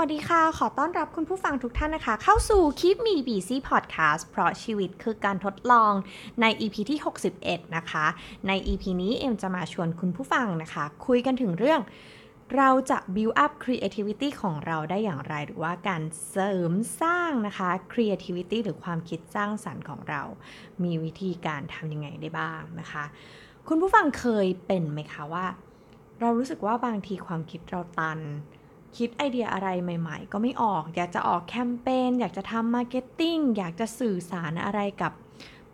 วัสดีค่ะ ขอต้อนรับคุณผู้ฟังทุกท่านนะคะ เข้าสู่ Keep Me Busy Podcast เพราะชีวิตคือการทดลองใน EP ที่ 61 นะคะ ใน EP นี้เอ็มจะมาชวนคุณผู้ฟังนะคะ คุยกันถึงเรื่องเราจะ build up creativity ของเราได้อย่างไร หรือว่าการเสริมสร้างนะคะ creativity หรือความคิดสร้างสรรค์ของเรา มีวิธีการทำยังไงได้บ้างนะคะ คุณผู้ฟังเคยเป็นไหมคะว่า เรารู้สึกว่าบางทีความคิดเราตัน คิดไอเดียอะไรใหม่ๆ ก็ไม่ออก อยากจะออกแคมเปญอยากจะทำ marketing อยากจะสื่อสารอะไรกับ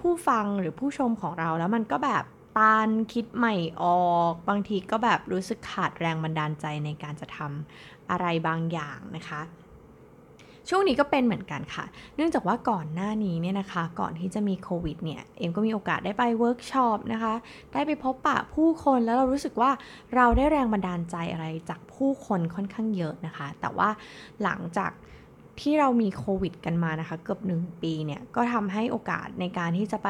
ผู้ฟังหรือผู้ชมของเราแล้วมันก็แบบตันคิดไม่ออก บางทีก็แบบรู้สึกขาดแรงบันดาลใจในการจะทำอะไรบางอย่างนะคะช่วงนี้ก็เป็นเหมือนกันค่ะ เนื่องจากว่าก่อนหน้านี้เนี่ยนะคะ ก่อนที่จะมีโควิดเนี่ย เอ็มก็มีโอกาสได้ไปเวิร์กช็อปนะคะ ได้ไปพบปะผู้คนแล้วเรารู้สึกว่าเราได้แรงบันดาลใจอะไรจาก ผู้คนค่อนข้างเยอะนะคะ แต่ว่าหลังจากที่เรามีโควิดกันมานะคะเกือบหนึ่งปีเนี่ย ก็ทำให้โอกาสในการที่จะไป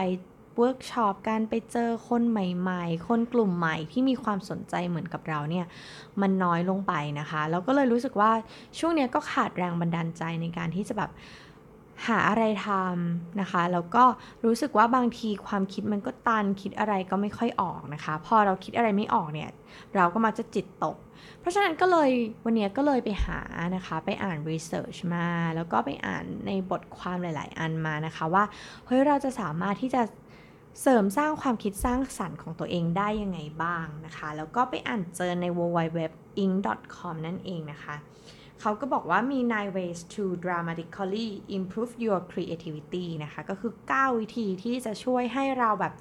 เวิร์กช็อปการไปเจอคนใหม่ๆ คนกลุ่มใหม่ที่มีความสนใจเหมือนกับเราเนี่ยมันน้อยลงไปนะคะ แล้วก็เลยรู้สึกว่าช่วงเนี้ยก็ขาดแรงบันดาลใจในการที่จะแบบ หาอะไรทำนะคะ แล้วก็รู้สึกว่าบางทีความคิดมันก็ตันคิดอะไรก็ไม่ค่อยออกนะคะ พอเราคิดอะไรไม่ออกเนี่ย เราก็มักจะจิตตก เพราะฉะนั้นก็เลยวันนี้ก็เลยไปหานะคะ ไปอ่านรีเสิร์ชมา แล้วก็ไปอ่านในบทความหลาย ๆ อันมานะคะว่าเฮ้ยเราจะสามารถที่จะเสริมสร้างความคิดสร้างสรรค์ของตัวเองได้ยังไงบ้างนะคะ แล้วก็ไปอ่านเจอใน w w w i n c com นั่นเองนะคะ เขาก็บอกว่ามี nine ways to dramatically improve your creativity นะคะ ก็คือ 9 วิธีที่จะช่วยให้เราแบบ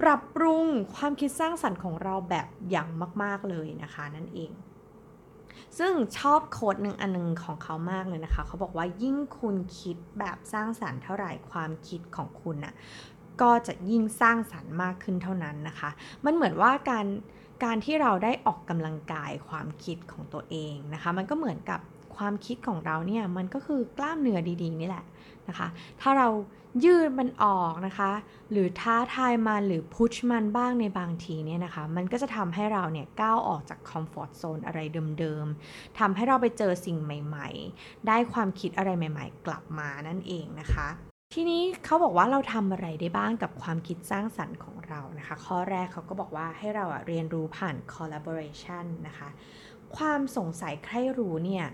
ปรับปรุงความคิดสร้างสรรค์ของเราแบบอย่างมาก ๆ เลยนะคะนั่นเอง ซึ่งชอบโค้ดหนึ่งอันนึงของเขามากเลยนะคะ เขาบอกว่ายิ่งคุณคิดแบบสร้างสรรค์เท่าไหร่ความคิดของคุณน่ะก็จะยิ่งสร้างสรรค์มากขึ้นเท่านั้นนะคะ มันเหมือนว่าการ การที่เราได้ออกกำลังกายความคิดของตัวเองนะคะ มันก็เหมือนกับความคิดของเราเนี่ยมันก็คือกล้ามเนื้อดีๆ นี่แหละนะคะ ถ้าเรายืดมันออกนะคะ หรือท้าทายมันหรือพุชมันบ้างในบางทีเนี่ยนะคะ มันก็จะทำให้เราเนี่ยก้าวออกจากคอมฟอร์ทโซนอะไรเดิมๆทำให้เราไปเจอสิ่งใหม่ๆ ได้ความคิดอะไรใหม่ ๆ กลับมานั่นเองนะคะ ทีนี้เขาบอกว่าเราทำอะไรได้บ้างกับความคิดสร้างสรรค์ของเรานะคะ ข้อแรกเขาก็บอกว่าให้เราอะเรียนรู้ผ่าน collaboration นะคะ ความสงสัยใครรู้เนี่ย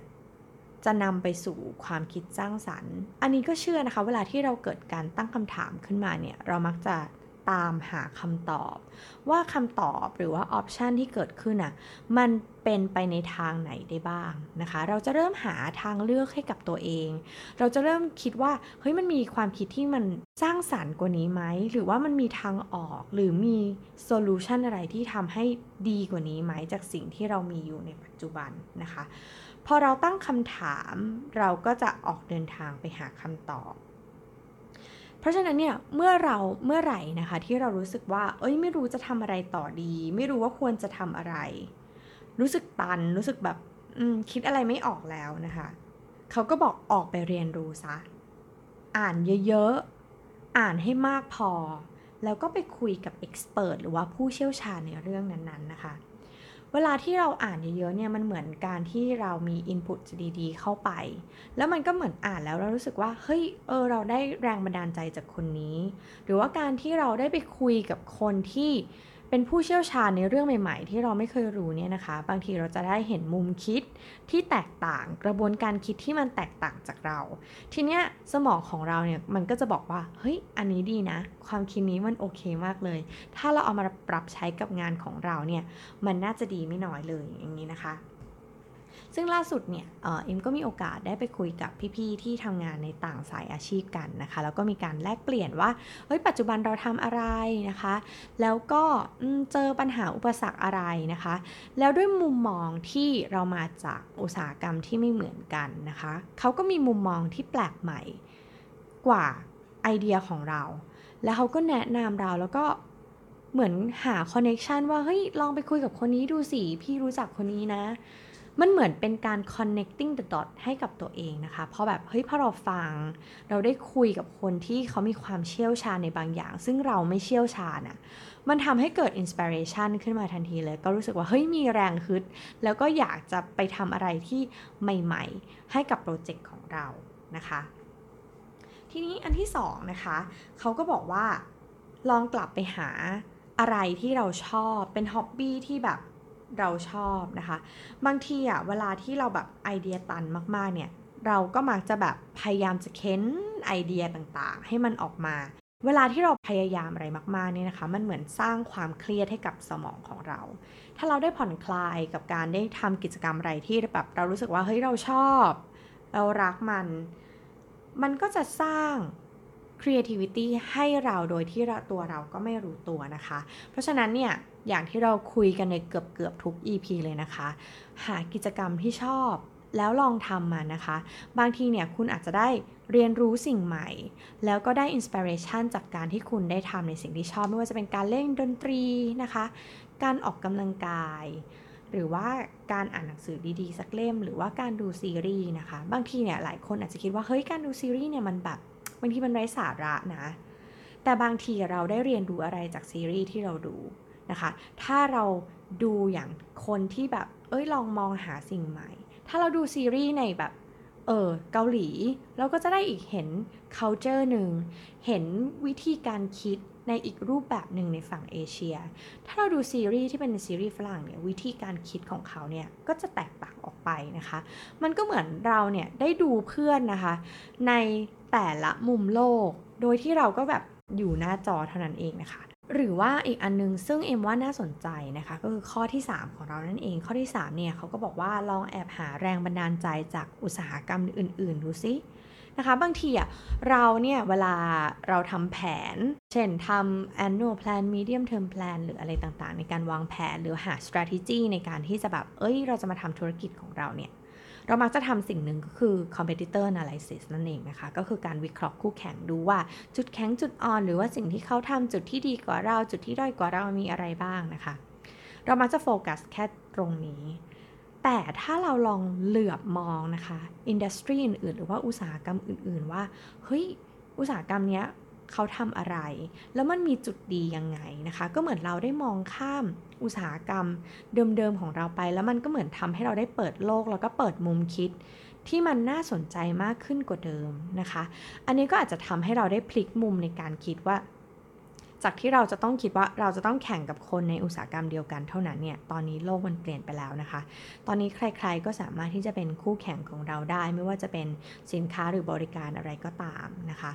จะนำไปสู่ความคิดสร้างสรรค์ อันนี้ก็เชื่อนะคะ เวลาที่เราเกิดการตั้งคำถามขึ้นมาเนี่ย เรามักจะ ตามหาคำตอบ ว่าคำตอบหรือว่าออปชันที่เกิดขึ้นอะมันเป็นไปในทางไหนได้บ้างนะคะ เราจะเริ่มหาทางเลือกให้กับตัวเอง เราจะเริ่มคิดว่าเฮ้ยมันมีความคิดที่มันสร้างสรรค์กว่านี้ไหมหรือว่ามันมีทางออกหรือมีโซลูชันอะไรที่ทำให้ดีกว่านี้ไหมจากสิ่งที่เรามีอยู่ในปัจจุบันนะคะ พอเราตั้งคำถามเราก็จะออกเดินทางไปหาคำตอบ ราะฉะนั้นเนี่ยเมื่อเราเมื่อไหร่นะคะที่เรารู้สึกว่า เอ้ยไม่รู้จะทำอะไรต่อดี ไม่รู้ว่าควรจะทำอะไร รู้สึกตันรู้สึกแบบคิดอะไรไม่ออกแล้วนะคะเขาก็บอกออกไปเรียนรู้ซะอ่านเยอะๆ อ่านให้มากพอ แล้วก็ไปคุยกับเอ็กซ์เพรสหรือว่าผู้เชี่ยวชาญในเรื่องนั้นๆนะคะ เวลาที่เราอ่านเยอะๆเนี่ยมันเหมือนการที่เรามีอินพุตดีๆเข้าไป แล้วมันก็เหมือนอ่านแล้วเรารู้สึกว่าเฮ้ยเออเราได้แรงบันดาลใจจากคนนี้ หรือว่าการที่เราได้ไปคุยกับคนที่ เป็นผู้เชี่ยวชาญในเรื่องใหม่ ๆ ที่เราไม่เคยรู้เนี่ยนะคะ บางทีเราจะได้เห็นมุมคิดที่แตกต่างกระบวนการคิดที่มันแตกต่างจากเรา ทีเนี้ยสมองของเราเนี่ยมันก็จะบอกว่าเฮ้ยอันนี้ดีนะ ความคิดนี้มันโอเคมากเลย ถ้าเราเอามาปรับใช้กับงานของเราเนี่ยมันน่าจะดีไม่น้อยเลยอย่างนี้นะคะ ซึ่งล่าสุดเนี่ยเอ็มก็มีโอกาสได้ไปคุยกับพี่ๆที่ทำงานในต่างสายอาชีพกันนะคะ แล้วก็มีการแลกเปลี่ยนว่าเฮ้ยปัจจุบันเราทำอะไรนะคะ แล้วก็เจอปัญหาอุปสรรคอะไรนะคะ แล้วด้วยมุมมองที่เรามาจากอุตสาหกรรมที่ไม่เหมือนกันนะคะเขาก็มีมุมมองที่แปลกใหม่กว่าไอเดียของเรา แล้วเขาก็แนะนำเราแล้วก็เหมือนหาคอนเน็ชันว่าเฮ้ยลองไปคุยกับคนนี้ดูสิ พี่รู้จักคนนี้นะ มันเหมือนเป็นการ connecting the dot ให้กับตัวเองนะคะ เพราะแบบเฮ้ยพอเราฟัง เราได้คุยกับคนที่เขามีความเชี่ยวชาญในบางอย่าง ซึ่งเราไม่เชี่ยวชาญอะ่ะ มันทำให้เกิด inspiration ขึ้นมาทันทีเลย ก็รู้สึกว่าเฮ้ยมีแรงฮึด แล้วก็อยากจะไปทำอะไรที่ใหม่ๆ ให้กับโปรเจกต์ของเรานะคะ ทีนี้อันที่สองนะคะ เขาก็บอกว่าลองกลับไปหาอะไรที่เราชอบ เป็นฮ็อบบี้ที่แบบ เราชอบนะคะ บางทีอะเวลาที่เราแบบไอเดียตันมากๆเนี่ยเราก็มักจะแบบพยายามจะเค้นไอเดียต่างๆ ให้มันออกมา เวลาที่เราพยายามอะไรมากๆเนี่ยนะคะ มันเหมือนสร้างความเครียดให้กับสมองของเรา ถ้าเราได้ผ่อนคลายกับการได้ทำกิจกรรมอะไรที่แบบเรารู้สึกว่าเฮ้ยเราชอบ เรารักมัน มันก็จะสร้าง creativity ให้เราโดยที่ตัวเราก็ไม่รู้ตัวนะคะ เพราะฉะนั้นเนี่ย อย่างที่เราคุยกันในเกือบเกือบทุก EP เลยนะคะ หากิจกรรมที่ชอบแล้วลองทำมันนะคะ บางทีเนี่ยคุณอาจจะได้เรียนรู้สิ่งใหม่ แล้วก็ได้อินสปิเรชันจากการที่คุณได้ทำในสิ่งที่ชอบ ไม่ว่าจะเป็นการเล่นดนตรีนะคะ การออกกำลังกาย หรือว่าการอ่านหนังสือดีๆ สักเล่ม หรือว่าการดูซีรีส์นะคะ บางทีเนี่ยหลายคนอาจจะคิดว่าเฮ้ยการดูซีรีส์เนี่ยมันแบบบางทีมันไร้สาระนะ แต่บางทีเราได้เรียนรู้อะไรจากซีรีส์ที่เราดู นะคะ ถ้าเราดูอย่างคนที่แบบ เอ้ยลองมองหาสิ่งใหม่ ถ้าเราดูซีรีส์ในแบบ เออเกาหลี เราก็จะได้อีกเห็น culture หนึ่ง เห็นวิธีการคิดในอีกรูปแบบหนึ่งในฝั่งเอเชีย ถ้าเราดูซีรีส์ที่เป็นซีรีส์ฝรั่งเนี่ยวิธีการคิดของเขาเนี่ยก็จะแตกต่างออกไปนะคะ มันก็เหมือนเราเนี่ยได้ดูเพื่อนนะคะ ในแต่ละมุมโลก โดยที่เราก็แบบอยู่หน้าจอเท่านั้นเองนะคะ หรือว่าอีกอันนึงซึ่งเอ็มว่าน่าสนใจนะคะ ก็คือข้อที่ 3 ของเรานั่นเอง ข้อที่ 3 เนี่ยเขาก็บอกว่าลองแอบหาแรงบันดาลใจจากอุตสาหกรรมอื่น ๆ ดูสินะคะบางทีอะเราเนี่ยเวลาเราทำแผน เช่นทำ annual plan medium term plan หรืออะไรต่างๆ ในการวางแผนหรือหา strategy ในการที่จะแบบ เอ้ย เราจะมาทำธุรกิจของเราเนี่ย เรามักจะทำสิ่งหนึ่งก็คือ competitor analysis นั่นเองนะคะ ก็คือการวิเคราะห์คู่แข่งดูว่าจุดแข็งจุดอ่อน หรือว่าสิ่งที่เขาทำจุดที่ดีกว่าเรา จุดที่ด้อยกว่าเรามีอะไรบ้างนะคะ เรามักจะโฟกัสแค่ตรงนี้ แต่ถ้าเราลองเหลือบมองนะคะอินดัสทรีอื่นๆหรือว่าอุตสาหกรรมอื่น ๆ ว่าเฮ้ยอุตสาหกรรมเนี้ย เขาทำอะไร แล้วมันมีจุดดียังไงนะคะ ก็เหมือนเราได้มองข้ามอุตสาหกรรมเดิมๆของเราไป แล้วมันก็เหมือนทำให้เราได้เปิดโลก แล้วก็เปิดมุมคิด ที่มันน่าสนใจมากขึ้นกว่าเดิมนะคะ อันนี้ก็อาจจะทำให้เราได้พลิกมุมในการคิดว่า จากที่เราจะต้องคิดว่าเราจะต้องแข่งกับคนในอุตสาหกรรมเดียวกันเท่านั้นเนี่ย ตอนนี้โลกมันเปลี่ยนไปแล้วนะคะ ตอนนี้ใคร ๆ ก็สามารถที่จะเป็นคู่แข่งของเราได้ ไม่ว่าจะเป็นสินค้าหรือบริการอะไรก็ตามนะคะ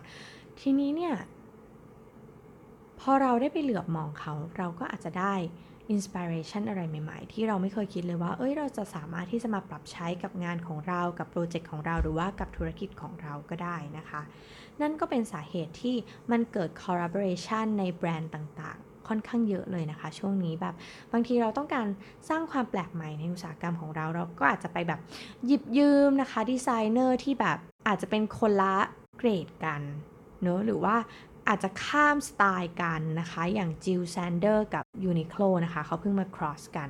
ทีนี้เนี่ย พอเราได้ไปเหลือบมองเขาเราก็อาจจะได้อินสปิเรชันอะไรใหม่ ๆ ที่เราไม่เคยคิดเลยว่า เอ้ย เราจะสามารถที่จะมาปรับใช้กับงานของเรา กับโปรเจกต์ของเรา หรือว่ากับธุรกิจของเราก็ได้นะคะ นั่นก็เป็นสาเหตุที่มันเกิด collaboration ในแบรนด์ต่างๆ ค่อนข้างเยอะเลยนะคะ ช่วงนี้แบบบางทีเราต้องการสร้างความแปลกใหม่ในอุตสาหกรรมของเรา เราก็อาจจะไปแบบหยิบยืมนะคะดีไซเนอร์ที่แบบอาจจะเป็นคนละเกรดกัน เนอะหรือว่าอาจจะข้ามสไตล์กันนะคะ อย่าง Jil Sander กับ Uniqlo นะคะเขาเพิ่งมา cross กัน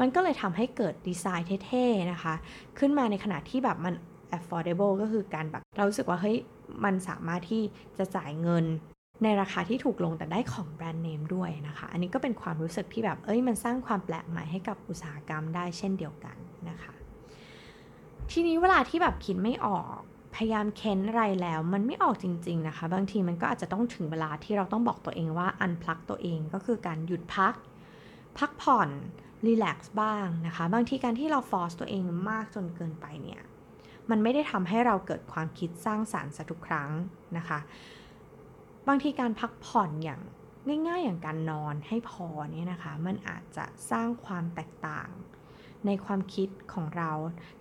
มันก็เลยทำให้เกิดดีไซน์เท่ๆนะคะ ขึ้นมาในขณะที่แบบมัน affordable ก็คือการแบบเรารู้สึกว่าเฮ้ยมันสามารถที่จะจ่ายเงินในราคาที่ถูกลงแต่ได้ของแบรนด์เนมด้วยนะคะ อันนี้ก็เป็นความรู้สึกที่แบบ เอ้ย มันสร้างความแปลกใหม่ให้กับอุตสาหกรรมได้เช่นเดียวกันนะคะ ทีนี้เวลาที่แบบคิดไม่ออก พยายามเค้นอะไรแล้ว มันไม่ออกจริง ๆนะคะ บางทีมันก็อาจจะต้องถึงเวลาที่เราต้องบอกตัวเองว่าอันพลักตัวเองก็คือการหยุดพัก พักผ่อนรีแลกซ์บ้างนะคะ บางทีการที่เราฟอร์สตัวเองมากจนเกินไปเนี่ย มันไม่ได้ทำให้เราเกิดความคิดสร้างสารรค์ทุกครั้งนะคะ บางทีการพักผ่อนอย่างง่าย ๆ อย่างการนอนให้พอเนี่ยนะคะ มันอาจจะสร้างความแตกต่าง ในความคิดของเรา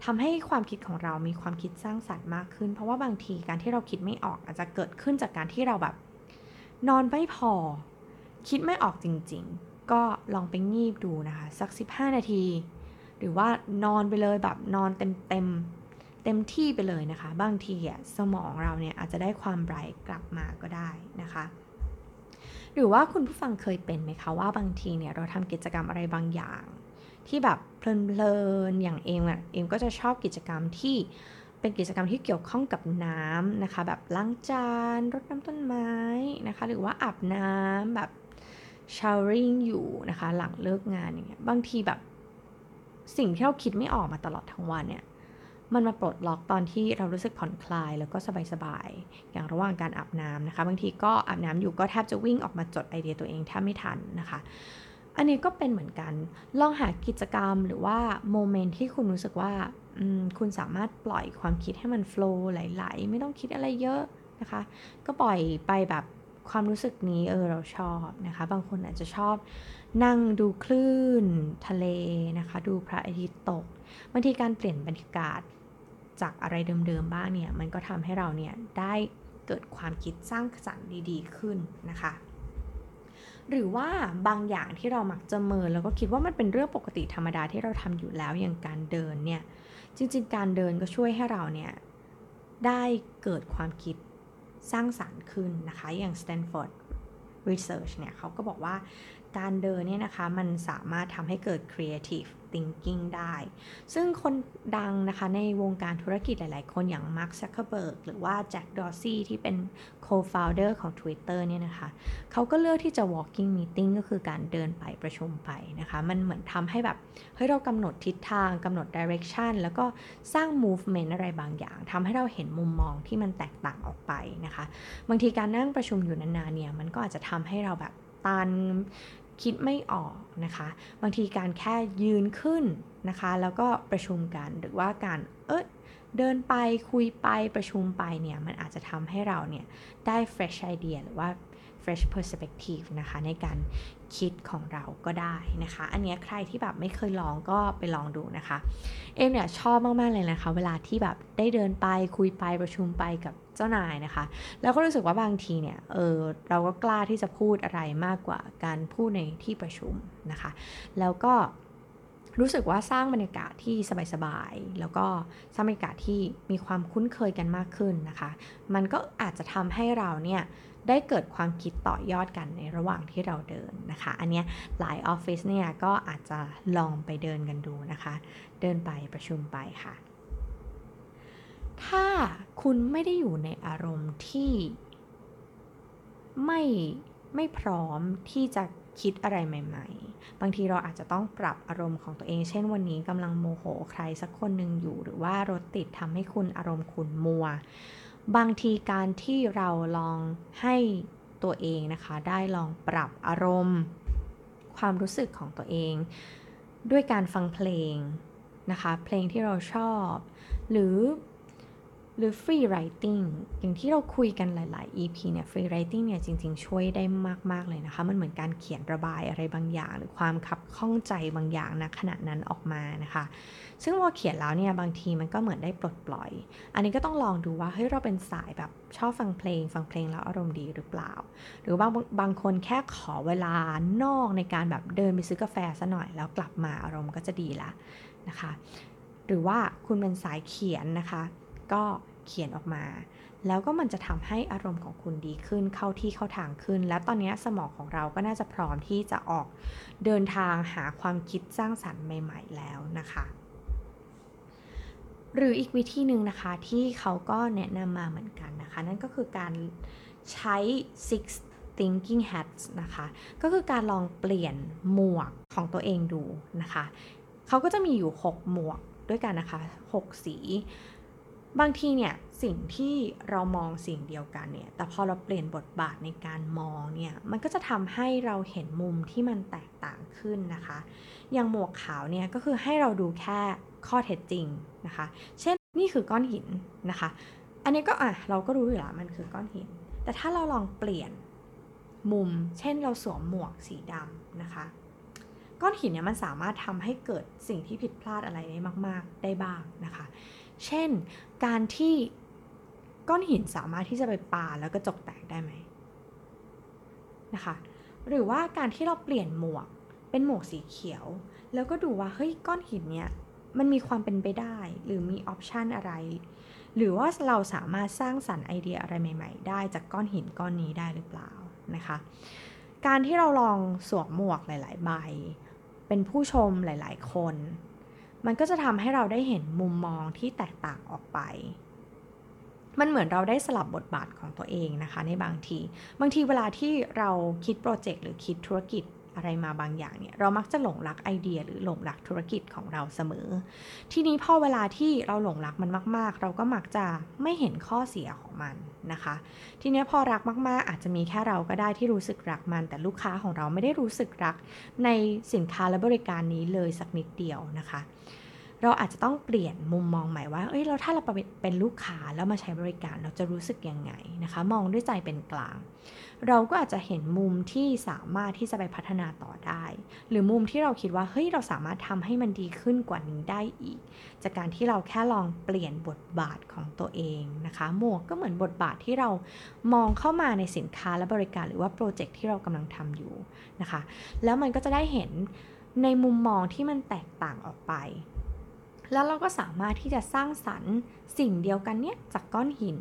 ทำให้ความคิดของเรามีความคิดสร้างสรรค์มากขึ้น เพราะว่าบางทีการที่เราคิดไม่ออกอาจจะเกิดขึ้นจากการที่เราแบบ นอนไม่พอ คิดไม่ออกจริง ๆ ก็ลองไปงีบดูนะคะ สัก 15 นาที หรือว่านอนไปเลยแบบนอนเต็มเต็มเต็มที่ไปเลยนะคะ บางทีอะสมองเราเนี่ยอาจจะได้ความไบรท์กลับมาก็ได้นะคะ หรือว่าคุณผู้ฟังเคยเป็นไหมคะว่าบางทีเนี่ยเราทำกิจกรรมอะไรบางอย่าง ที่แบบเพลินๆอย่างเอมอะเอมก็จะชอบกิจกรรมที่เป็นกิจกรรมที่เกี่ยวข้องกับน้ำนะคะ แบบล้างจานรดน้ำต้นไม้นะคะ หรือว่าอาบน้ำแบบชาวริงอยู่นะคะ หลังเลิกงานอย่างเงี้ยบางทีแบบสิ่งที่เราคิดไม่ออกมาตลอดทั้งวันเนี่ยมันมาปลดล็อกตอนที่เรารู้สึกผ่อนคลายแล้วก็สบายๆ อย่างระหว่างการอาบน้ำนะคะ บางทีก็อาบน้ำอยู่ก็แทบจะวิ่งออกมาจดไอเดียตัวเองแทบไม่ทันนะคะ อันนี้ก็เป็นเหมือนกัน ลองหากิจกรรมหรือว่าโมเมนต์ที่คุณรู้สึกว่าคุณสามารถปล่อยความคิดให้มันโฟล์ไหลๆ ไม่ต้องคิดอะไรเยอะนะคะ ก็ปล่อยไปแบบความรู้สึกนี้เออเราชอบนะคะ บางคนอาจจะชอบนั่งดูคลื่นทะเลนะคะ ดูพระอาทิตย์ตกบางทีการเปลี่ยนบรรยากาศจากอะไรเดิมๆบ้างเนี่ย มันก็ทำให้เราเนี่ยได้เกิดความคิดสร้างสรรค์ดีๆขึ้นนะคะ หรือว่าบางอย่างที่เรามักจะเมินแล้วก็คิดว่ามันเป็นเรื่องปกติธรรมดาที่เราทำอยู่แล้วอย่างการเดินเนี่ยจริงๆ การเดินก็ช่วยให้เราเนี่ยได้เกิดความคิดสร้างสรรค์ขึ้นนะคะอย่าง Stanford Research เนี่ยเขาก็บอกว่าการเดินเนี่ยนะคะมันสามารถทำให้เกิด creative thinking ได้ ซึ่งคนดังนะคะในวงการธุรกิจหลาย ๆ คนอย่าง Mark Zuckerberg หรือว่า Jack Dorsey ที่เป็น co-founder ของ Twitter เนี่ยนะคะ เขาก็เลือกที่จะ walking meeting ก็คือการเดินไปประชุมไปนะคะ มันเหมือนทำให้แบบ เฮ้ย เรากำหนดทิศทางกำหนด direction แล้วก็สร้าง movement อะไรบางอย่างทำให้เราเห็นมุมมองที่มันแตกต่างออกไปนะคะ บางทีการนั่งประชุมอยู่นาน ๆ เนี่ย มันก็อาจจะทำให้เราแบบตัน คิดไม่ออกนะคะ บางทีการแค่ยืนขึ้นนะคะ แล้วก็ประชุมกันหรือว่าการเออเดินไปคุยไปประชุมไปเนี่ย มันอาจจะทำให้เราเนี่ย ได้ fresh idea หรือว่า fresh perspective นะคะ ในการคิดของเราก็ได้นะคะ อันนี้ใครที่แบบไม่เคยลองก็ไปลองดูนะคะ เอ็มเนี่ยชอบมาก ๆ เลยนะคะ เวลาที่แบบได้เดินไปคุยไปประชุมไปกับเจ้านายนะคะ แล้วก็รู้สึกว่าบางทีเนี่ย เออเราก็กล้าที่จะพูดอะไรมากกว่าการพูดในที่ประชุมนะคะ แล้วก็รู้สึกว่าสร้างบรรยากาศที่สบายๆ แล้วก็สร้างบรรยากาศที่มีความคุ้นเคยกันมากขึ้นนะคะ มันก็อาจจะทำให้เราเนี่ย ได้เกิดความคิดต่อยอดกันในระหว่างที่เราเดินนะคะ อันนี้หลายออฟฟิศเนี่ยก็อาจจะลองไปเดินกันดูนะคะ เดินไปประชุมไปค่ะ ถ้าคุณไม่ได้อยู่ในอารมณ์ที่ไม่ไม่พร้อมที่จะคิดอะไรใหม่ ๆ บางทีเราอาจจะต้องปรับอารมณ์ของตัวเอง เช่นวันนี้กำลังโมโหใครสักคนหนึ่งอยู่ หรือว่ารถติดทำให้คุณอารมณ์คุณมัว บางทีการที่เราลองให้ตัวเองนะคะ ได้ลองปรับอารมณ์ ความรู้สึกของตัวเอง ด้วยการฟังเพลงนะคะ เพลงที่เราชอบ หรือ หรือ free writing อย่างที่เราคุยกันหลาย ๆ EP เนี่ย free writing เนี่ยจริง ๆ ช่วยได้มาก ๆ เลยนะคะ มันเหมือนการเขียนระบายอะไรบางอย่าง หรือความคับข้องใจบางอย่างนะขณะนั้นออกมานะคะ ซึ่งพอเขียนแล้วเนี่ยบางทีมันก็เหมือนได้ปลดปล่อย อันนี้ก็ต้องลองดูว่าเฮ้ยเราเป็นสายแบบชอบฟังเพลง ฟังเพลงแล้วอารมณ์ดีหรือเปล่า หรือบางบางคนแค่ขอเวลานอกในการแบบเดินไปซื้อกาแฟซะหน่อยแล้วกลับมาอารมณ์ก็จะดีละนะคะ หรือว่าคุณเป็นสายเขียนนะคะ ก็ เขียนออกมา แล้วก็มันจะทำให้อารมณ์ของคุณดีขึ้นเข้าที่เข้าทางขึ้น แล้วตอนนี้สมองของเราก็น่าจะพร้อมที่จะออกเดินทางหาความคิดสร้างสรรค์ใหม่ ๆ แล้วนะคะหรืออีกวิธีหนึ่งนะคะที่เขาก็แนะนำมาเหมือนกันนะคะ นั่นก็คือการใช้ six thinking hats นะคะ ก็คือการลองเปลี่ยนหมวกของตัวเองดูนะคะ เขาก็จะมีอยู่ 6 หมวกด้วยกันนะคะ 6 สี บางทีเนี่ยสิ่งที่เรามองสิ่งเดียวกันเนี่ย แต่พอเราเปลี่ยนบทบาทในการมองเนี่ย มันก็จะทำให้เราเห็นมุมที่มันแตกต่างขึ้นนะคะ อย่างหมวกขาวเนี่ยก็คือให้เราดูแค่ข้อเท็จจริงนะคะ เช่นนี่คือก้อนหินนะคะ อันนี้ก็อะเราก็รู้อยู่แล้วมันคือก้อนหิน แต่ถ้าเราลองเปลี่ยนมุม เช่นเราสวมหมวกสีดำนะคะ ก้อนหินเนี่ยมันสามารถทำให้เกิดสิ่งที่ผิดพลาดอะไรได้มาก ๆ ได้บ้างนะคะ เช่น การที่ก้อนหินสามารถที่จะไปปาแล้วกระจกแตกได้ไหมนะคะ หรือว่าการที่เราเปลี่ยนหมวกเป็นหมวกสีเขียว แล้วก็ดูว่าเฮ้ยก้อนหินเนี่ยมันมีความเป็นไปได้ หรือมีออปชันอะไร หรือว่าเราสามารถสร้างสรรค์ไอเดียอะไรใหม่ ๆ ได้จากก้อนหินก้อนนี้ได้หรือเปล่านะคะ การที่เราลองสวมหมวกหลาย ๆ ใบเเป็นผู้ชมหลาย ๆ คน มันก็จะทำให้เราได้เห็นมุมมองที่แตกต่างออกไป มันเหมือนเราได้สลับบทบาทของตัวเองนะคะในบางที บางทีเวลาที่เราคิดโปรเจกต์หรือคิดธุรกิจ อะไรมาบางอย่างเนี่ยเรามักจะหลงรักไอเดียหรือหลงรักธุรกิจของเราเสมอ ทีนี้พอเวลาที่เราหลงรักมันมาก ๆ เราก็มักจะไม่เห็นข้อเสียของมันนะคะ ทีนี้พอรักมาก ๆ อาจจะมีแค่เราก็ได้ที่รู้สึกรักมัน แต่ลูกค้าของเราไม่ได้รู้สึกรักในสินค้าและบริการนี้เลยสักนิดเดียวนะคะ เราอาจจะต้องเปลี่ยนมุมมองใหม่ว่าเอ้ยเราถ้าเราเป็นลูกค้าแล้วมาใช้บริการเราจะรู้สึกยังไงนะคะ มองด้วยใจเป็นกลาง เราก็อาจจะเห็นมุมที่สามารถที่จะไปพัฒนาต่อได้ หรือมุมที่เราคิดว่าเฮ้ยเราสามารถทำให้มันดีขึ้นกว่านี้ได้อีก จากการที่เราแค่ลองเปลี่ยนบทบาทของตัวเองนะคะ หมวกก็เหมือนบทบาทที่เรามองเข้ามาในสินค้าและบริการหรือว่าโปรเจกต์ที่เรากำลังทำอยู่นะคะ แล้วมันก็จะได้เห็นในมุมมองที่มันแตกต่างออกไป แล้วเราก็สามารถที่จะสร้างสรรค์สิ่งเดียวกันเนี่ยจากก้อนหิน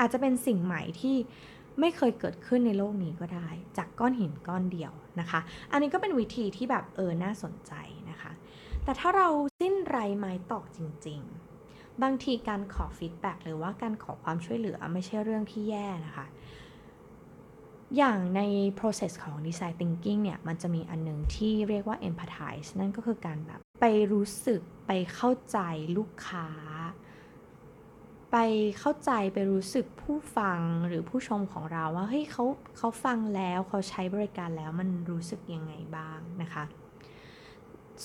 อาจจะเป็นสิ่งใหม่ที่ไม่เคยเกิดขึ้นในโลกนี้ก็ได้ จากก้อนหินก้อนเดียวนะคะ อันนี้ก็เป็นวิธีที่แบบเออน่าสนใจนะคะ แต่ถ้าเราสิ้นไรไม้ตอกจริง ๆ บางทีการขอฟีดแบ็หรือว่าการขอความช่วยเหลือไม่ใช่เรื่องที่แย่นะคะ อย่างใน process ของ design thinking เนี่ย มันจะมีอันนึงที่เรียกว่า empathize นั่นก็คือการแบบ ไปรู้สึกไปเข้าใจลูกค้า ไปเข้าใจไปรู้สึกผู้ฟังหรือผู้ชมของเราว่าเฮ้ยเขาเขาฟังแล้วเขาใช้บริการแล้วมันรู้สึกยังไงบ้างนะคะ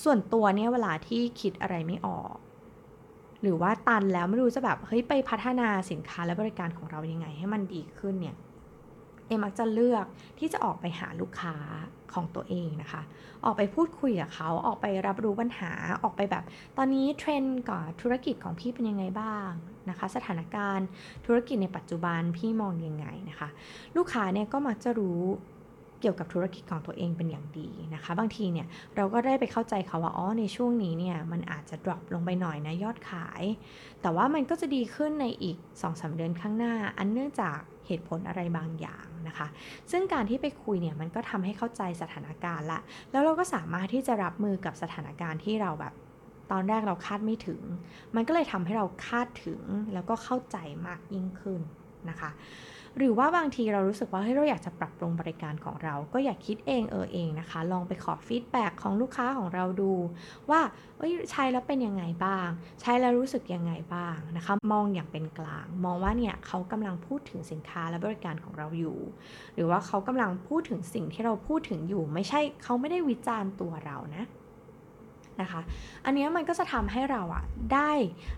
ส่วนตัวเนี่ยเวลาที่คิดอะไรไม่ออก หรือว่าตันแล้วไม่รู้จะแบบเฮ้ยไปพัฒนาสินค้าและบริการของเรายังไงให้มันดีขึ้นเนี่ย เอมักจะเลือกที่จะออกไปหาลูกค้าของตัวเองนะคะ ออกไปพูดคุยกับเขา ออกไปรับรู้ปัญหา ออกไปแบบ ตอนนี้เทรนด์กับธุรกิจของพี่เป็นยังไงบ้างนะคะ สถานการณ์ธุรกิจในปัจจุบันพี่มองยังไงนะคะ ลูกค้าเนี่ยก็มักจะรู้เกี่ยวกับธุรกิจของตัวเองเป็นอย่างดีนะคะ บางทีเนี่ยเราก็ได้ไปเข้าใจเขาว่าอ๋อในช่วงนี้เนี่ยมันอาจจะ drop ลงไปหน่อยนะยอดขาย แต่ว่ามันก็จะดีขึ้นในอีก 2-3 เดือนข้างหน้า อันเนื่องจาก เหตุผลอะไรบางอย่างนะคะ ซึ่งการที่ไปคุยเนี่ยมันก็ทำให้เข้าใจสถานการณ์ละ แล้วเราก็สามารถที่จะรับมือกับสถานการณ์ที่เราแบบตอนแรกเราคาดไม่ถึง มันก็เลยทำให้เราคาดถึงแล้วก็เข้าใจมากยิ่งขึ้น นะคะ หรือว่าบางทีเรารู้สึกว่าเฮ้ยเราอยากจะปรับปรุงบริการของเรา ก็อยากคิดเองเออเองนะคะ ลองไปขอ feedback ของลูกค้าของเราดู ว่าเอ้ยใช้แล้วเป็นยังไงบ้าง ใช้แล้วรู้สึกยังไงบ้างนะคะ มองอย่างเป็นกลาง มองว่าเนี่ยเขากำลังพูดถึงสินค้าและบริการของเราอยู่ หรือว่าเขากำลังพูดถึงสิ่งที่เราพูดถึงอยู่ ไม่ใช่เขาไม่ได้วิจารณ์ตัวเรานะ นะคะ อันนี้มันก็จะทำให้เราอะได้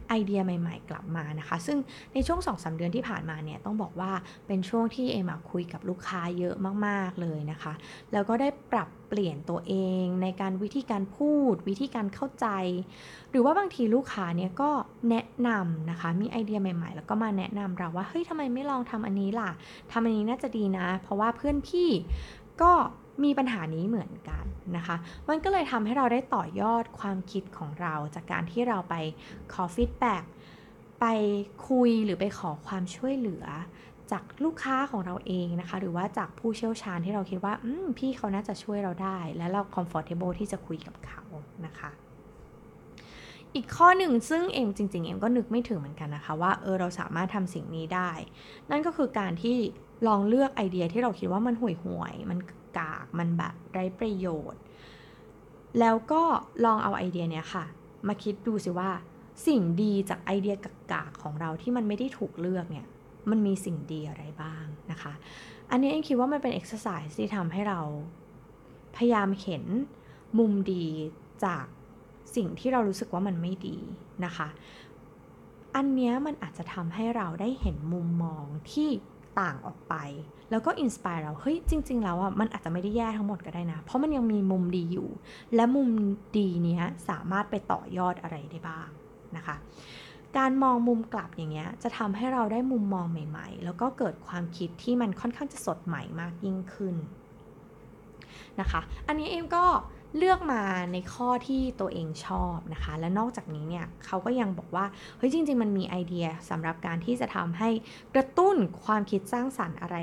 ไอเดียใหม่ ๆ กลับมานะคะ ซึ่งในช่วง2อสเดือนที่ผ่านมาเนี่ยต้องบอกว่าเป็นช่วงที่เอมาคุยกับลูกค้าเยอะมากๆเลยนะคะ แล้วก็ได้ปรับเปลี่ยนตัวเองในการวิธีการพูด วิธีการเข้าใจ หรือว่าบางทีลูกค้าเนี่ยก็แนะนำนะคะ มีไอเดียใหม่ ๆ แล้วก็มาแนะนำเราว่าเฮ้ยทำไมไม่ลองทำอันนี้ล่ะทำอันนี้น่าจะดีนะ เพราะว่าเพื่อนพี่ก็ มีปัญหานี้เหมือนกันนะคะ มันก็เลยทำให้เราได้ต่อยอดความคิดของเรา จากการที่เราไปขอฟีดแบ็กไปคุยหรือไปขอความช่วยเหลือ จากลูกค้าของเราเองนะคะ หรือว่าจากผู้เชี่ยวชาญที่เราคิดว่าพี่เขาน่าจะช่วยเราได้ และเรา comfortable ที่จะคุยกับเขานะคะอีกข้อหนึ่งซึ่งเอ็มจริงๆเอ็มก็นึกไม่ถึงเหมือนกันนะคะว่าเออเราสามารถทำสิ่งนี้ได้ นั่นก็คือการที่ลองเลือกไอเดียที่เราคิดว่ามันห่วยห่วยมัน กาก มันแบบไร้ประโยชน์ แล้วก็ลองเอาไอเดียเนี้ยค่ะ มาคิดดูสิว่า สิ่งดีจากไอเดียกากๆของเราที่มันไม่ได้ถูกเลือกเนี่ย มันมีสิ่งดีอะไรบ้างนะคะ อันนี้เอ็มคิดว่ามันเป็นเอ็กซ์ไซส์ที่ทำให้เราพยายามเห็นมุมดีจากสิ่งที่เรารู้สึกว่ามันไม่ดีนะคะ อันนี้มันอาจจะทำให้เราได้เห็นมุมมองที่ต่างออกไป แล้วก็ inspire เราเฮ้ยจริง ๆ แล้วอะมันอาจจะไม่ได้แย่ทั้งหมดก็ได้นะ เพราะมันยังมีมุมดีอยู่ และมุมดีเนี้ยสามารถไปต่อยอดอะไรได้บ้างนะคะการมองมุมกลับอย่างเงี้ยจะทำให้เราได้มุมมองใหม่ ๆ แล้วก็เกิดความคิดที่มันค่อนข้างจะสดใหม่มากยิ่งขึ้นนะคะ อันนี้เอ็มก็เลือกมาในข้อที่ตัวเองชอบนะคะ และนอกจากนี้เนี่ยเขาก็ยังบอกว่าเฮ้ยจริง ๆ มันมีไอเดียสำหรับการที่จะทำให้กระตุ้นความคิดสร้างสรรค์อะไร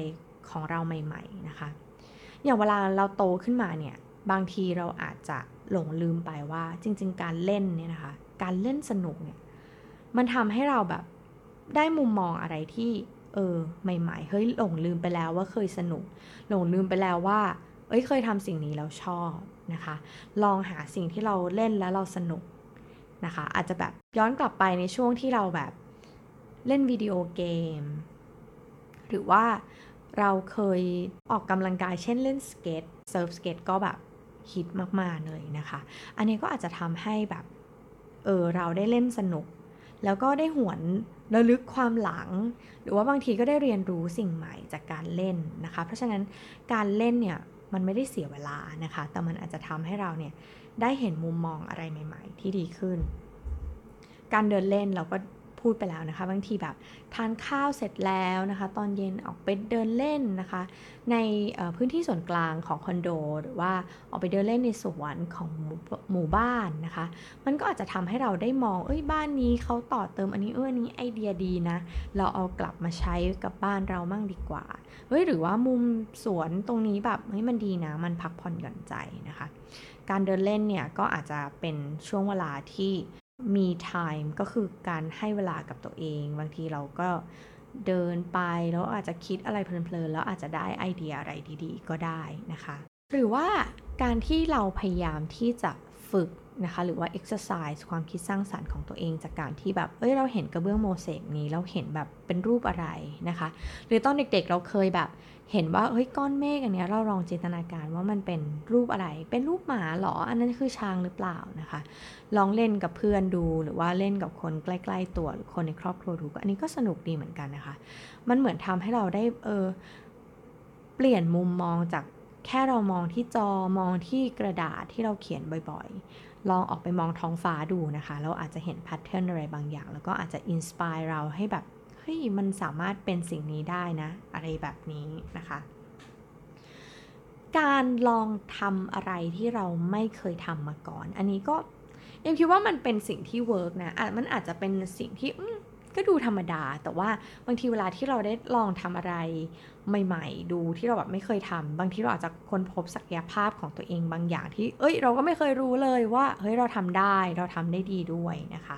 ของเราใหม่ ๆนะคะ อย่างเวลาเราโตขึ้นมาเนี่ยบางทีเราอาจจะหลงลืมไปว่าจริง ๆ การเล่นเนี่ยนะคะ การเล่นสนุกเนี่ยมันทำให้เราแบบได้มุมมองอะไรที่เออใหม่ๆเฮ้ยหลงลืมไปแล้วว่าเคยสนุก หลงลืมไปแล้วว่า เอ้ยเคยทำสิ่งนี้แล้วชอบนะคะ ลองหาสิ่งที่เราเล่นแล้วเราสนุกนะคะ อาจจะแบบย้อนกลับไปในช่วงที่เราแบบเล่นวิดีโอเกม หรือว่า เราเคยออกกำลังกายเช่นเล่นสเก็ตเซิร์ฟสเก็ตก็แบบฮิตมากๆเลยนะคะ อันนี้ก็อาจจะทำให้แบบเออเราได้เล่นสนุก แล้วก็ได้หวนระลึกความหลัง หรือว่าบางทีก็ได้เรียนรู้สิ่งใหม่จากการเล่นนะคะ เพราะฉะนั้นการเล่นเนี่ยมันไม่ได้เสียเวลานะคะ แต่มันอาจจะทำให้เราเนี่ยได้เห็นมุมมองอะไรใหม่ ๆ ที่ดีขึ้น การเดินเล่นเราก็ พูดไปแล้วนะคะ บางทีแบบทานข้าวเสร็จแล้วนะคะ ตอนเย็นออกไปเดินเล่นนะคะ ในพื้นที่ส่วนกลางของคอนโด หรือว่าออกไปเดินเล่นในสวนของหมู่บ้านนะคะ มันก็อาจจะทำให้เราได้มองเอ้ยบ้านนี้เขาต่อเติมอันนี้เออนี้ไอเดียดีนะ เราเอากลับมาใช้กับบ้านเรามั่งดีกว่าเฮ้ยหรือว่ามุมสวนตรงนี้แบบเฮ้ยมันดีนะ มันพักผ่อนหย่อนใจนะคะ การเดินเล่นเนี่ยก็อาจจะเป็นช่วงเวลาที่ มี time ก็คือการให้เวลากับตัวเอง บางทีเราก็เดินไปแล้วอาจจะคิดอะไรเพลินๆ แล้วอาจจะได้ไอเดียอะไรดีๆ ก็ได้นะคะ หรือว่าการที่เราพยายามที่จะฝึกนะคะหรือว่า exercise ความคิดสร้างสารรค์ของตัวเองจากการที่แบบ เอ้ยเราเห็นกระเบื้องโมเสกนี้เราเห็นแบบเป็นรูปอะไรนะคะ หรือตอนเด็กๆเราเคยแบบ เห็นว่าเฮ้ยก้อนเมฆอันนี้เราลองจินตนาการว่ามันเป็นรูปอะไร เป็นรูปหมาหรอ อันนั้นคือช้างหรือเปล่านะคะ ลองเล่นกับเพื่อนดูหรือว่าเล่นกับคนใกล้ๆตัวหรือคนในครอบครัวดูอันนี้ก็สนุกดีเหมือนกันนะคะ มันเหมือนทำให้เราได้เออเปลี่ยนมุมมองจากแค่เรามองที่จอมองที่กระดาษที่เราเขียนบ่อยๆ ลองออกไปมองท้องฟ้าดูนะคะ เราอาจจะเห็น pattern อะไรบางอย่าง แล้วก็อาจจะ inspire เราให้แบบ ฮ้ยมันสามารถเป็นสิ่งนี้ได้นะ อะไรแบบนี้นะคะ การลองทำอะไรที่เราไม่เคยทำมาก่อน อันนี้ก็ยังคิดว่ามันเป็นสิ่งที่เวิร์กนะะมันอาจจะเป็นสิ่งที่ก็ดูธรรมดา แต่ว่าบางทีเวลาที่เราได้ลองทำอะไรใหม่ ๆ ดูที่เราแบบไม่เคยทำบางทีเราอาจจะค้นพบศักยภาพของตัวเองบางอย่างที่ เอ้ย เราก็ไม่เคยรู้เลยว่า เฮ้ย เราทำได้ เราทำได้ดีด้วยนะคะ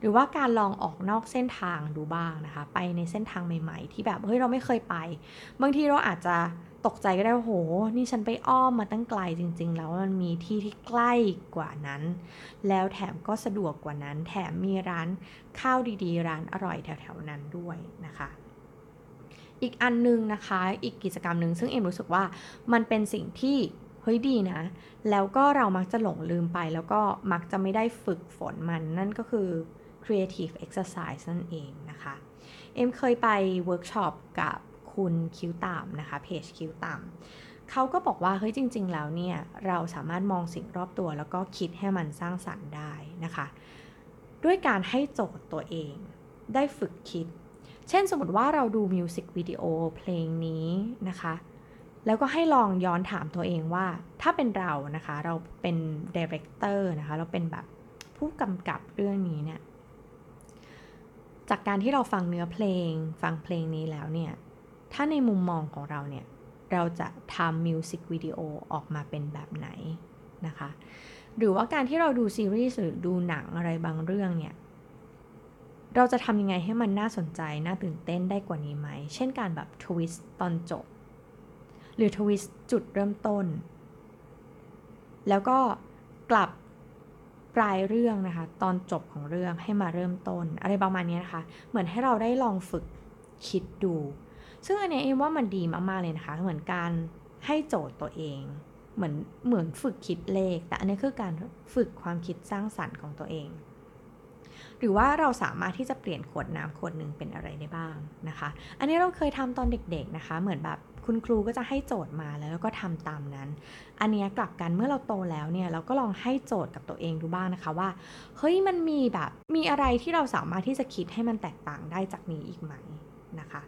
หรือว่าการลองออกนอกเส้นทางดูบ้างนะคะ ไปในเส้นทางใหม่ๆ ที่แบบเฮ้ยเราไม่เคยไป บางทีเราอาจจะตกใจก็ได้โห นี่ฉันไปอ้อมมาตั้งไกลจริง ๆ แล้วมันมีที่ที่ใกล้กว่านั้น แล้วแถมก็สะดวกกว่านั้น แถมมีร้านข้าวดีๆ ร้านอร่อยแถวๆนั้นด้วยนะคะอีกอันนึงนะคะ อีกกิจกรรมหนึ่งซึ่งเอ็มรู้สึกว่ามันเป็นสิ่งที่เฮ้ยดีนะ แล้วก็เรามักจะหลงลืมไป แล้วก็มักจะไม่ได้ฝึกฝนมันนั่นก็คือ creative exercise นั่นเองนะคะ เอ็มเคยไปเวิร์กช็อปกับคุณคิ้วต่ำนะคะเพจคิ้วต่ำเขาก็บอกว่าเฮ้ยจริง ๆ แล้วเนี่ยเราสามารถมองสิ่งรอบตัวแล้วก็คิดให้มันสร้างสรรค์ได้นะคะ ด้วยการให้โจทย์ตัวเองได้ฝึกคิด เช่นสมมติว่าเราดูมิวสิกวิดีโอเพลงนี้นะคะ แล้วก็ให้ลองย้อนถามตัวเองว่า ถ้าเป็นเรานะคะ เราเป็น director นะคะ เราเป็นแบบผู้กำกับเรื่องนี้เนี่ย จากการที่เราฟังเนื้อเพลง ฟังเพลงนี้แล้วเนี่ย ถ้าในมุมมองของเราเนี่ย เราจะทำมิวสิกวิดีโอออกมาเป็นแบบไหนนะคะ หรือว่าการที่เราดูซีรีส์หรือดูหนังอะไรบางเรื่องเนี่ย เราจะทำยังไงให้มันน่าสนใจ น่าตื่นเต้นได้กว่านี้ไหม เช่นการแบบทวิสต์ตอนจบ หรือทวิสต์จุดเริ่มต้น แล้วก็กลับ ปลายเรื่องนะคะ ตอนจบของเรื่องให้มาเริ่มต้น อะไรประมาณนี้นะคะ เหมือนให้เราได้ลองฝึกคิดดู ซึ่งอันนี้เองว่ามันดีมากๆเลยนะคะ เหมือนการให้โจทย์ตัวเอง เหมือนเหมือนฝึกคิดเลข แต่อันนี้คือการฝึกความคิดสร้างสรรค์ของตัวเอง หรือว่าเราสามารถที่จะเปลี่ยนขวดน้ำขวดหนึ่งเป็นอะไรได้บ้างนะคะ อันนี้เราเคยทำตอนเด็กๆนะคะ เหมือนแบบ คุณครูก็จะให้โจทย์มาแล้วก็ทำตามนั้น อันนี้กลับกันเมื่อเราโตแล้วเนี่ยเราก็ลองให้โจทย์กับตัวเองดูบ้างนะคะว่า เฮ้ยมันมีแบบมีอะไรที่เราสามารถที่จะคิดให้มันแตกต่างได้จากนี้อีกไหมนะคะ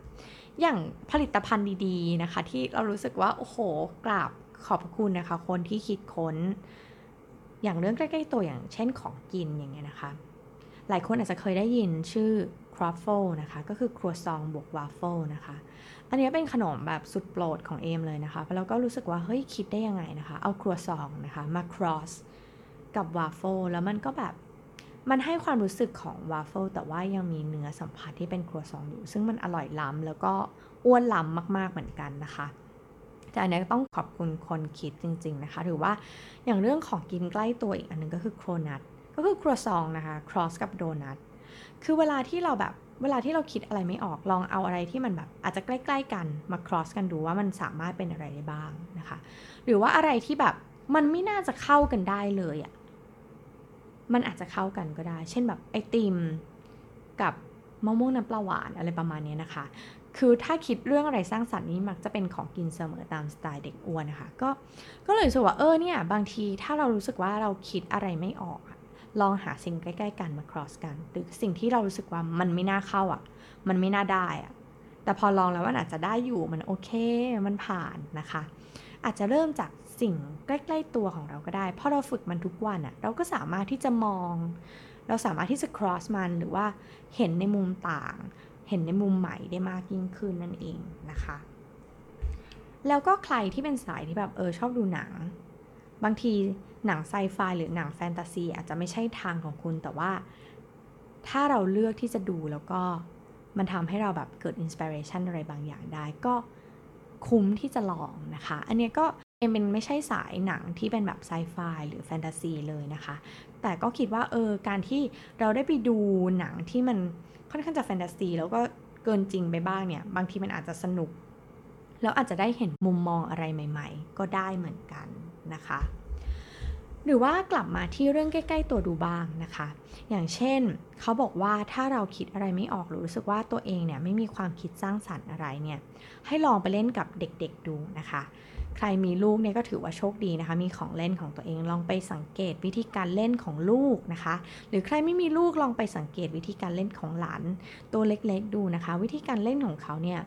อย่างผลิตภัณฑ์ดีๆนะคะ ที่เรารู้สึกว่าโอ้โหกราบขอบคุณนะคะ คนที่คิดค้น อย่างเรื่องใกล้ๆตัวอย่างเช่นของกินอย่างเงี้ยนะคะ หลายคนอาจจะเคยได้ยินชื่อ croffle นะคะ ก็คือครัวซองบวกวาฟเฟิลนะคะ อันนี้เป็นขนมแบบสุดโปรดของเอ็มเลยนะคะแล้วก็รู้สึกว่า เฮ้ย คิดได้ยังไงนะคะ เอาครัวซองนะคะมา cross กับวาฟเฟิลแล้วมันก็แบบมันให้ความรู้สึกของวาฟเฟิลแต่ว่ายังมีเนื้อสัมผัสที่เป็นครัวซองอยู่ ซึ่งมันอร่อยล้ำแล้วก็อ้วนล้ำมาก ๆ เหมือนกันนะคะแต่อันนี้ต้องขอบคุณคนคิดจริง ๆ นะคะหรือว่าอย่างเรื่องของกินใกล้ตัวอีกอันนึงก็คือโครนัท ก็คือครัวซองนะคะ cross กับโดนัท คือเวลาที่เราแบบเวลาที่เราคิดอะไรไม่ออกลองเอาอะไรที่มันแบบอาจจะใกล้ ๆ กันมา cross กันดูว่ามันสามารถเป็นอะไรได้บ้างนะคะ หรือว่าอะไรที่แบบมันไม่น่าจะเข้ากันได้เลยอะ่ะ มันอาจจะเข้ากันก็ได้ เช่นแบบไอติมกับมะม่วงน้ำปลาหวานอะไรประมาณนี้นะคะ คือถ้าคิดเรื่องอะไรสร้างสรรค์นี้มักจะเป็นของกินเสมอตามสไตล์เด็กอ้วนนะคะ ก็ ก็เลยรู้สึกว่าเออเนี่ยบางทีถ้าเรารู้สึกว่าเราคิดอะไรไม่ออก ลองหาสิ่งใกล้ๆกันมา cross กัน หรือสิ่งที่เรารู้สึกว่ามันไม่น่าเข้าอะ มันไม่น่าได้อะ แต่พอลองแล้วมันอาจจะได้อยู่ มันโอเค มันผ่านนะคะ อาจจะเริ่มจากสิ่งใกล้ๆตัวของเราก็ได้ เพราะเราฝึกมันทุกวันอะ เราก็สามารถที่จะมอง เราสามารถที่จะ cross มันหรือว่าเห็นในมุมต่าง เห็นในมุมใหม่ได้มากยิ่งขึ้นนั่นเองนะคะ แล้วก็ใครที่เป็นสายที่แบบเออชอบดูหนัง บางที หนังไซไฟหรือหนังแฟนตาซีอาจจะไม่ใช่ทางของคุณแต่ว่า ถ้าเราเลือกที่จะดูแล้วก็มันทำให้เราแบบเกิด inspiration อะไรบางอย่างได้ก็คุ้มที่จะลองนะคะ อันนี้ก็เอ็มเป็นไม่ใช่สายหนังที่เป็นแบบไซไฟหรือแฟนตาซีเลยนะคะ แต่ก็คิดว่าเออการที่เราได้ไปดูหนังที่มันค่อนข้างจะแฟนตาซีแล้วก็เกินจริงไปบ้างเนี่ย บางทีมันอาจจะสนุก แล้วอาจจะได้เห็นมุมมองอะไรใหม่ ๆ ก็ได้เหมือนกันนะคะ หรือว่ากลับมาที่เรื่องใกล้ๆตัวดูบ้างนะคะ อย่างเช่นเขาบอกว่าถ้าเราคิดอะไรไม่ออกหรือรู้สึกว่าตัวเองเนี่ยไม่มีความคิดสร้างสรรค์อะไรเนี่ยให้ลองไปเล่นกับเด็กๆดูนะคะ ใครมีลูกเนี่ยก็ถือว่าโชคดีนะคะ มีของเล่นของตัวเองลองไปสังเกตวิธีการเล่นของลูกนะคะ หรือใครไม่มีลูกลองไปสังเกตวิธีการเล่นของหลานตัวเล็กๆดูนะคะ วิธีการเล่นของเขาเนี่ย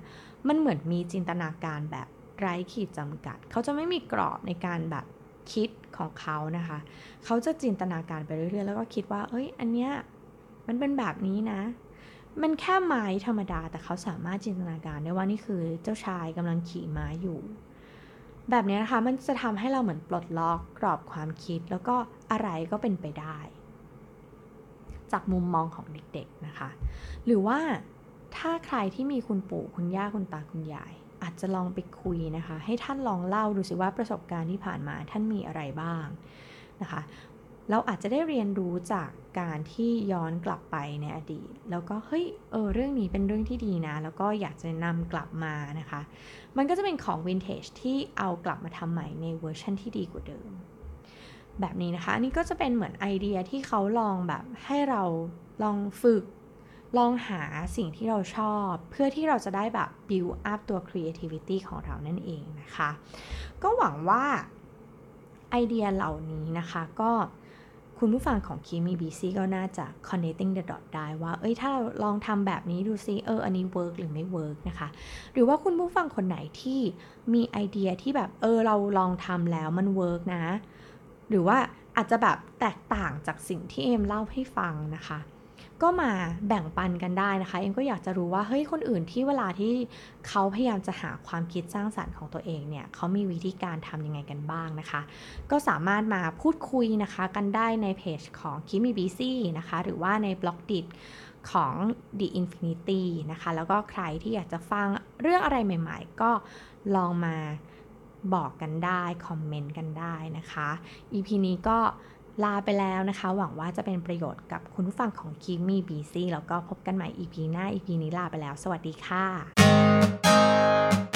มันเหมือนมีจินตนาการแบบไร้ขีดจำกัด เขาจะไม่มีกรอบในการแบบ คิดของเขานะคะ เขาจะจินตนาการไปเรื่อยๆ แล้วก็คิดว่า เอ้ย อันเนี้ยมันเป็นแบบนี้นะ มันแค่ไม้ธรรมดา แต่เขาสามารถจินตนาการได้ว่านี่คือเจ้าชายกำลังขี่ม้าอยู่ แบบนี้นะคะ มันจะทำให้เราเหมือนปลดล็อกกรอบความคิด แล้วก็อะไรก็เป็นไปได้ จากมุมมองของเด็กๆนะคะ หรือว่าถ้าใครที่มีคุณปู่คุณย่าคุณตาคุณยาย อาจจะลองไปคุยนะคะ ให้ท่านลองเล่าดูสิว่าประสบการณ์ที่ผ่านมาท่านมีอะไรบ้างนะคะ เราอาจจะได้เรียนรู้จากการที่ย้อนกลับไปในอดีต แล้วก็เฮ้ยเออเรื่องนี้เป็นเรื่องที่ดีนะ แล้วก็อยากจะนำกลับมานะคะ มันก็จะเป็นของวินเทจที่เอากลับมาทำใหม่ในเวอร์ชันที่ดีกว่าเดิม แบบนี้นะคะ อันนี้ก็จะเป็นเหมือนไอเดียที่เขาลองแบบให้เราลองฝึก ลองหาสิ่งที่เราชอบ เพื่อที่เราจะได้แบบ build up ตัว creativity ของเรานั่นเองนะคะ ก็หวังว่าไอเดียเหล่านี้นะคะก็คุณผู้ฟังของ Kimi BC ก็น่าจะ connecting the dot ได้ว่า เอ้ย ถ้าเราลองทำแบบนี้ดูซิ เออ อันนี้ work หรือไม่ work นะคะ หรือว่าคุณผู้ฟังคนไหนที่มีไอเดียที่แบบ เออ เราลองทำแล้วมัน work นะ หรือว่าอาจจะแบบแตกต่างจากสิ่งที่เอมเล่าให้ฟังนะคะ ก็มาแบ่งปันกันได้นะคะ เอ็มก็อยากจะรู้ว่าเฮ้ยคนอื่นที่เวลาที่เขาพยายามจะหาความคิดสร้างสรรค์ของตัวเองเนี่ยเขามีวิธีการทำยังไงกันบ้างนะคะ ก็สามารถมาพูดคุยนะคะกันได้ในเพจของ Kimi BC นะคะหรือว่าในบล็อกดิของ The Infinity นะคะ แล้วก็ใครที่อยากจะฟังเรื่องอะไรใหม่ๆ ก็ลองมาบอกกันได้ คอมเมนต์กันได้นะคะ EP นี้ก็ ลาไปแล้วนะคะ หวังว่าจะเป็นประโยชน์กับคุณผู้ฟังของคิมมี่บีซี่แล้วก็พบกันใหม่ EP หน้า EP นี้ลาไปแล้ว สวัสดีค่ะ